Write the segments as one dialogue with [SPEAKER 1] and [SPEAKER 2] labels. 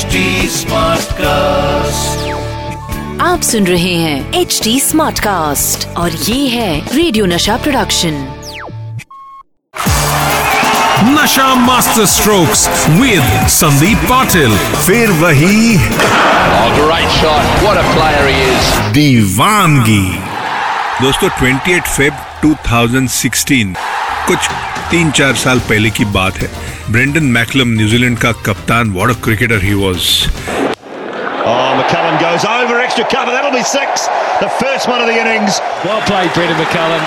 [SPEAKER 1] HD Smartcast.
[SPEAKER 2] आप सुन रहे हैं एच डी स्मार्ट कास्ट और ये है radio Nasha production
[SPEAKER 3] Nasha master strokes with Sandeep Patil फिर वही
[SPEAKER 4] Oh, great shot. What a player he is.
[SPEAKER 3] दीवानगी दोस्तों 28 फेब 2016 कुछ तीन चार साल पहले की बात है ब्रेंडन मैकलम न्यूजीलैंड का कप्तान what a cricketer he was
[SPEAKER 5] Oh, McCullum goes over extra cover. That'll be six. The first one of the innings.
[SPEAKER 6] Well played, Brendan McCullum.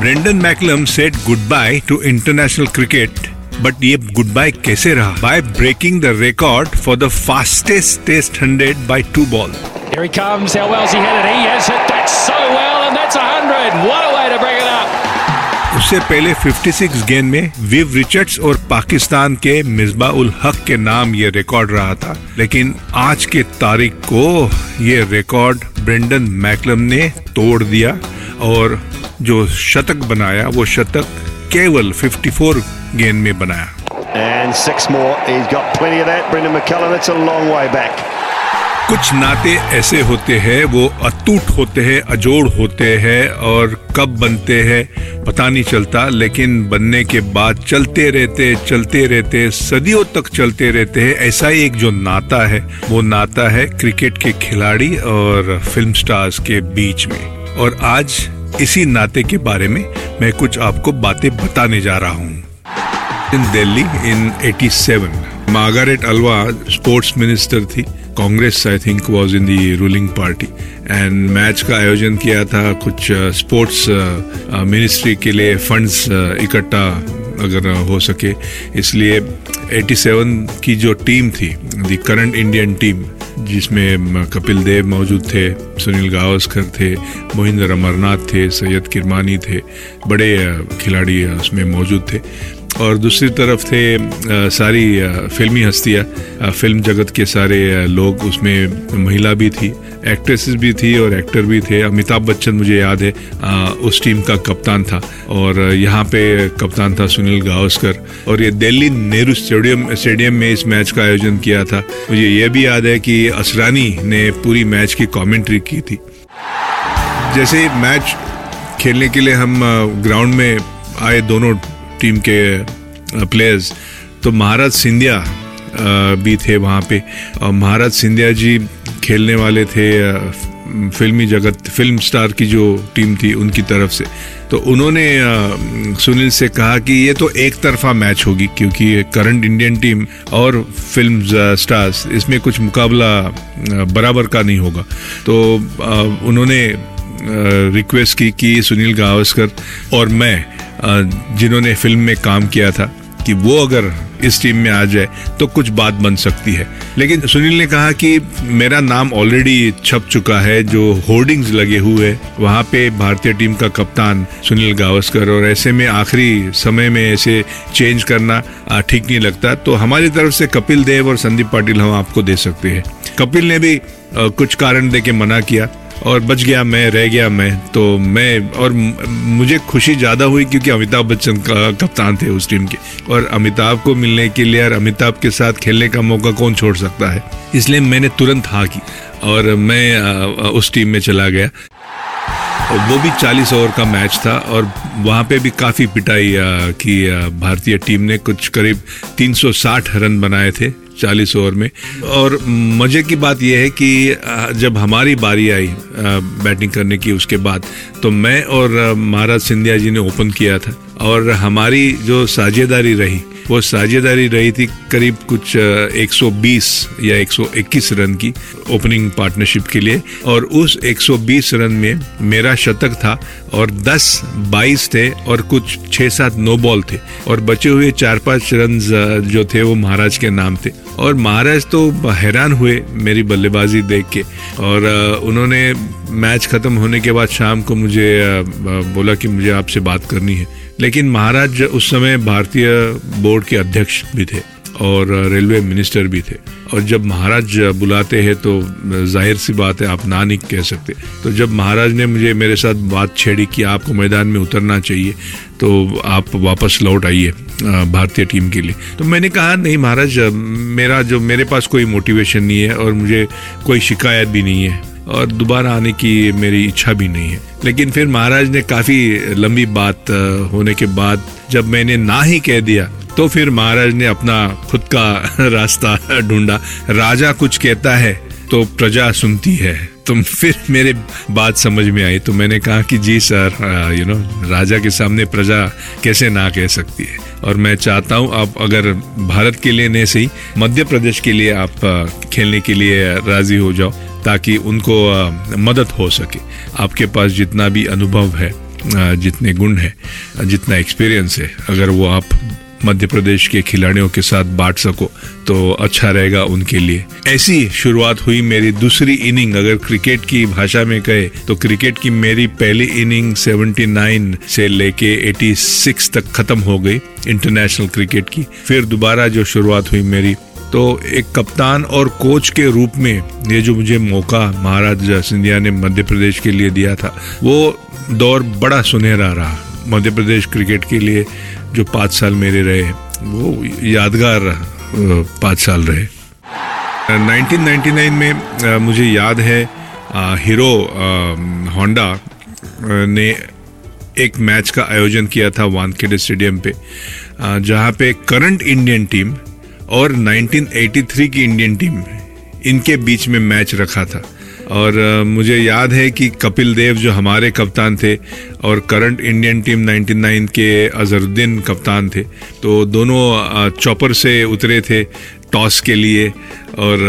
[SPEAKER 3] Brendon McCullum said goodbye to international cricket but ये good bye कैसे रहा by breaking the record for the fastest test hundred by two ball
[SPEAKER 6] Here he comes. How well's he hit it? He has hit that so well, and that's a hundred. What a way to bring it up.
[SPEAKER 3] उससे पहले 56 गेंद में Viv Richards और पाकिस्तान के मिसबा उल हक के नाम ये record रहा था लेकिन आज के तारीख को ये रिकॉर्ड ब्रेंडन मैकलम ने तोड़ दिया और जो शतक बनाया, वो शतक केवल 54 गेंद में बनाया
[SPEAKER 5] And six more. He's got plenty of that. Brendan McCullum. That's a long way back.
[SPEAKER 3] कुछ नाते ऐसे होते हैं, वो अटूट होते हैं, अजोड़ होते हैं और कब बनते हैं पता नहीं चलता, लेकिन बनने के बाद चलते रहते चलते रहते, सदियों तक चलते रहते हैं। ऐसा ही एक जो नाता है, वो नाता है क्रिकेट के खिलाड़ी और फ़िल्म स्टार्स के बीच में। और आज इसी नाते के बारे में मैं कुछ आपको बातें बताने जा रहा हूँ। In Delhi, in 87 Margaret Alva sports minister थी। Congress I think was in the ruling party and match का आयोजन किया था कुछ स्पोर्ट्स मिनिस्ट्री के लिए फंड्स इकट्ठा अगर हो सके। इसलिए 87 की जो टीम थी द करंट इंडियन टीम जिसमें कपिल देव मौजूद थे, सुनील गावस्कर थे, मोहिंदर अमरनाथ थे, सैयद किरमानी थे, बड़े खिलाड़ी उसमें मौजूद थे। और दूसरी तरफ़ थे सारी फिल्मी हस्तियाँ। फ़िल्म जगत के सारे लोग, उसमें महिला भी थी, एक्ट्रेसेस भी थी और एक्टर भी थे। अमिताभ बच्चन मुझे याद है उस टीम का कप्तान था और यहाँ पे कप्तान था सुनील गावस्कर और ये दिल्ली नेहरू स्टेडियम स्टेडियम में इस मैच का आयोजन किया था। मुझे ये भी याद है कि असरानी ने पूरी मैच की कमेंट्री की थी। जैसे मैच खेलने के लिए हम ग्राउंड में आए दोनों टीम के प्लेयर्स तो महाराज सिंधिया भी थे वहाँ पे. और महाराज सिंधिया जी खेलने वाले थे फिल्मी जगत फ़िल्म स्टार की जो टीम थी उनकी तरफ़ से. तो उन्होंने सुनील से कहा कि ये तो एक तरफा मैच होगी क्योंकि करंट इंडियन टीम और फ़िल्म स्टार्स इसमें कुछ मुकाबला बराबर का नहीं होगा. तो उन्होंने रिक्वेस्ट की कि सुनील गावस्कर और मैं जिन्होंने फ़िल्म में काम किया था कि वो अगर इस टीम में आ जाए तो कुछ बात बन सकती है। लेकिन सुनील ने कहा कि मेरा नाम ऑलरेडी छप चुका है, जो होर्डिंग्स लगे हुए वहाँ पे भारतीय टीम का कप्तान सुनील गावस्कर और ऐसे में आखिरी समय में ऐसे चेंज करना ठीक नहीं लगता। तो हमारी तरफ़ से कपिल देव और संदीप पाटिल हम आपको दे सकते हैं। कपिल ने भी कुछ कारण दे के मना किया। और बच गया मैं, रह गया मैं। तो मैं और मुझे खुशी ज़्यादा हुई क्योंकि अमिताभ बच्चन का कप्तान थे उस टीम के। और अमिताभ को मिलने के लिए और अमिताभ के साथ खेलने का मौका कौन छोड़ सकता है? इसलिए मैंने तुरंत हाँ की और मैं उस टीम में चला गया। और वो भी 40 ओवर का मैच था और वहाँ पे भी काफ़ी पिटाई की भारतीय टीम ने कुछ करीब 360 रन बनाए थे। 40 ओवर में। और मज़े की बात यह है कि जब हमारी बारी आई बैटिंग करने की उसके बाद तो मैं और महाराज सिंधिया जी ने ओपन किया था। और हमारी जो साझेदारी रही, वो साझेदारी रही थी करीब कुछ 120 या 121 रन की ओपनिंग पार्टनरशिप के लिए। और उस 120 रन में मेरा शतक था और 10 22 थे और कुछ 6 7 नो बॉल थे। और बचे हुए चार, पाँच रन जो थे वो महाराज के नाम थे। और महाराज तो हैरान हुए मेरी बल्लेबाजी देख के। और उन्होंने मैच खत्म होने के बाद शाम को मुझे बोला कि मुझे आपसे बात करनी है। लेकिन महाराज उस समय भारतीय बोर्ड के अध्यक्ष भी थे और रेलवे मिनिस्टर भी थे। और जब महाराज बुलाते हैं तो ज़ाहिर सी बात है, आप ना नहीं कह सकते तो जब महाराज ने मुझे, मेरे साथ बात छेड़ी कि आपको मैदान में उतरना चाहिए तो आप वापस लौट आइए भारतीय टीम के लिए। तो मैंने कहा, नहीं महाराज, मेरा जो, मेरे पास कोई मोटिवेशन नहीं है और मुझे कोई शिकायत भी नहीं है। और दोबारा आने की मेरी इच्छा भी नहीं है। लेकिन फिर महाराज ने काफ़ी लंबी बात होने के बाद जब मैंने ना ही कह दिया तो फिर महाराज ने अपना खुद का रास्ता ढूंढा। राजा कुछ कहता है तो प्रजा सुनती है। तो फिर मेरे बात समझ में आई तो मैंने कहा कि जी सर यू नो राजा के सामने प्रजा कैसे ना कह सकती है? और मैं चाहता हूँ आप अगर भारत के लिए नहीं सही, मध्य प्रदेश के लिए आप खेलने के लिए राज़ी हो जाओ। ताकि उनको मदद हो सके। आपके पास जितना भी अनुभव है जितने गुण है, जितना एक्सपीरियंस है, अगर वो आप मध्य प्रदेश के खिलाड़ियों के साथ बांट सको तो अच्छा रहेगा उनके लिए। ऐसी शुरुआत हुई मेरी दूसरी इनिंग। अगर क्रिकेट की भाषा में कहे तो क्रिकेट की मेरी पहली इनिंग 79 से लेके 86 तक खत्म हो गई इंटरनेशनल क्रिकेट की। फिर दोबारा जो शुरुआत हुई मेरी तो एक कप्तान और कोच के रूप में ये जो मुझे मौका महाराज सिंधिया ने मध्य प्रदेश के लिए दिया था, वो दौर बड़ा सुनहरा रहा। मध्य प्रदेश क्रिकेट के लिए जो पाँच साल मेरे रहे, वो यादगार पाँच साल रहे। 1999 में मुझे याद है हीरो होंडा ने एक मैच का आयोजन किया था वानखेड़े स्टेडियम पे जहाँ पे करंट इंडियन टीम और 1983 की इंडियन टीम इनके बीच में मैच रखा था। और मुझे याद है कि कपिल देव जो हमारे कप्तान थे और करंट इंडियन टीम 99 के अजहरुद्दीन कप्तान थे तो दोनों चॉपर से उतरे थे। टॉस के लिए और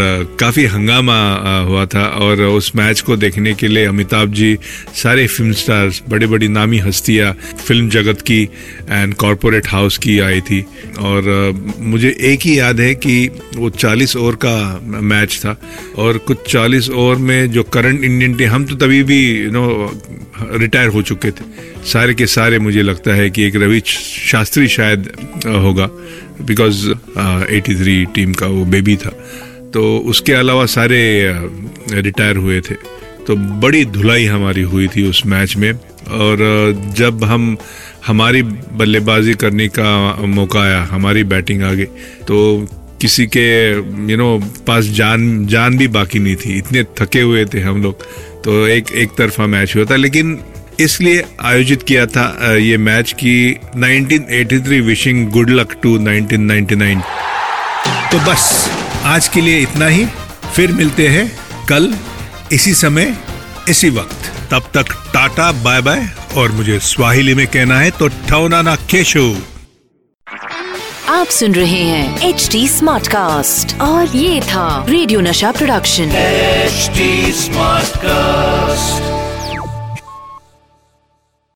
[SPEAKER 3] काफ़ी हंगामा हुआ था और उस मैच को देखने के लिए अमिताभ जी सारे फ़िल्म स्टार्स बड़ी बड़ी नामी हस्तियाँ फ़िल्म जगत की एंड कॉरपोरेट हाउस की आई थी। और मुझे एक ही याद है कि वो 40 ओवर का मैच था और कुछ 40 ओवर में जो करंट इंडियन टीम हम तो तभी भी यू नो रिटायर हो चुके थे। सारे के सारे मुझे लगता है कि एक रवि शास्त्री शायद होगा। बिकॉज़ एटी थ्री टीम का वो बेबी था। तो उसके अलावा सारे रिटायर हुए थे। तो बड़ी धुलाई हमारी हुई थी उस मैच में। और जब हम, हमारी बल्लेबाजी करने का मौका आया, हमारी बैटिंग आ गई तो किसी के यू नो पास जान जान भी बाकी नहीं थी। इतने थके हुए थे हम लोग। तो एक एक तरफा मैच हुआ था। लेकिन इसलिए आयोजित किया था ये मैच की 1983 विशिंग गुड लक टू 1999
[SPEAKER 1] तो बस आज के लिए इतना ही। फिर मिलते हैं कल इसी समय इसी वक्त।
[SPEAKER 3] तब तक टाटा बाय बाय और मुझे स्वाहिली में कहना है तो ठौना ना केशो।
[SPEAKER 2] आप सुन रहे हैं एच डी स्मार्ट कास्ट और ये था radio Nasha production.
[SPEAKER 7] HD smart cast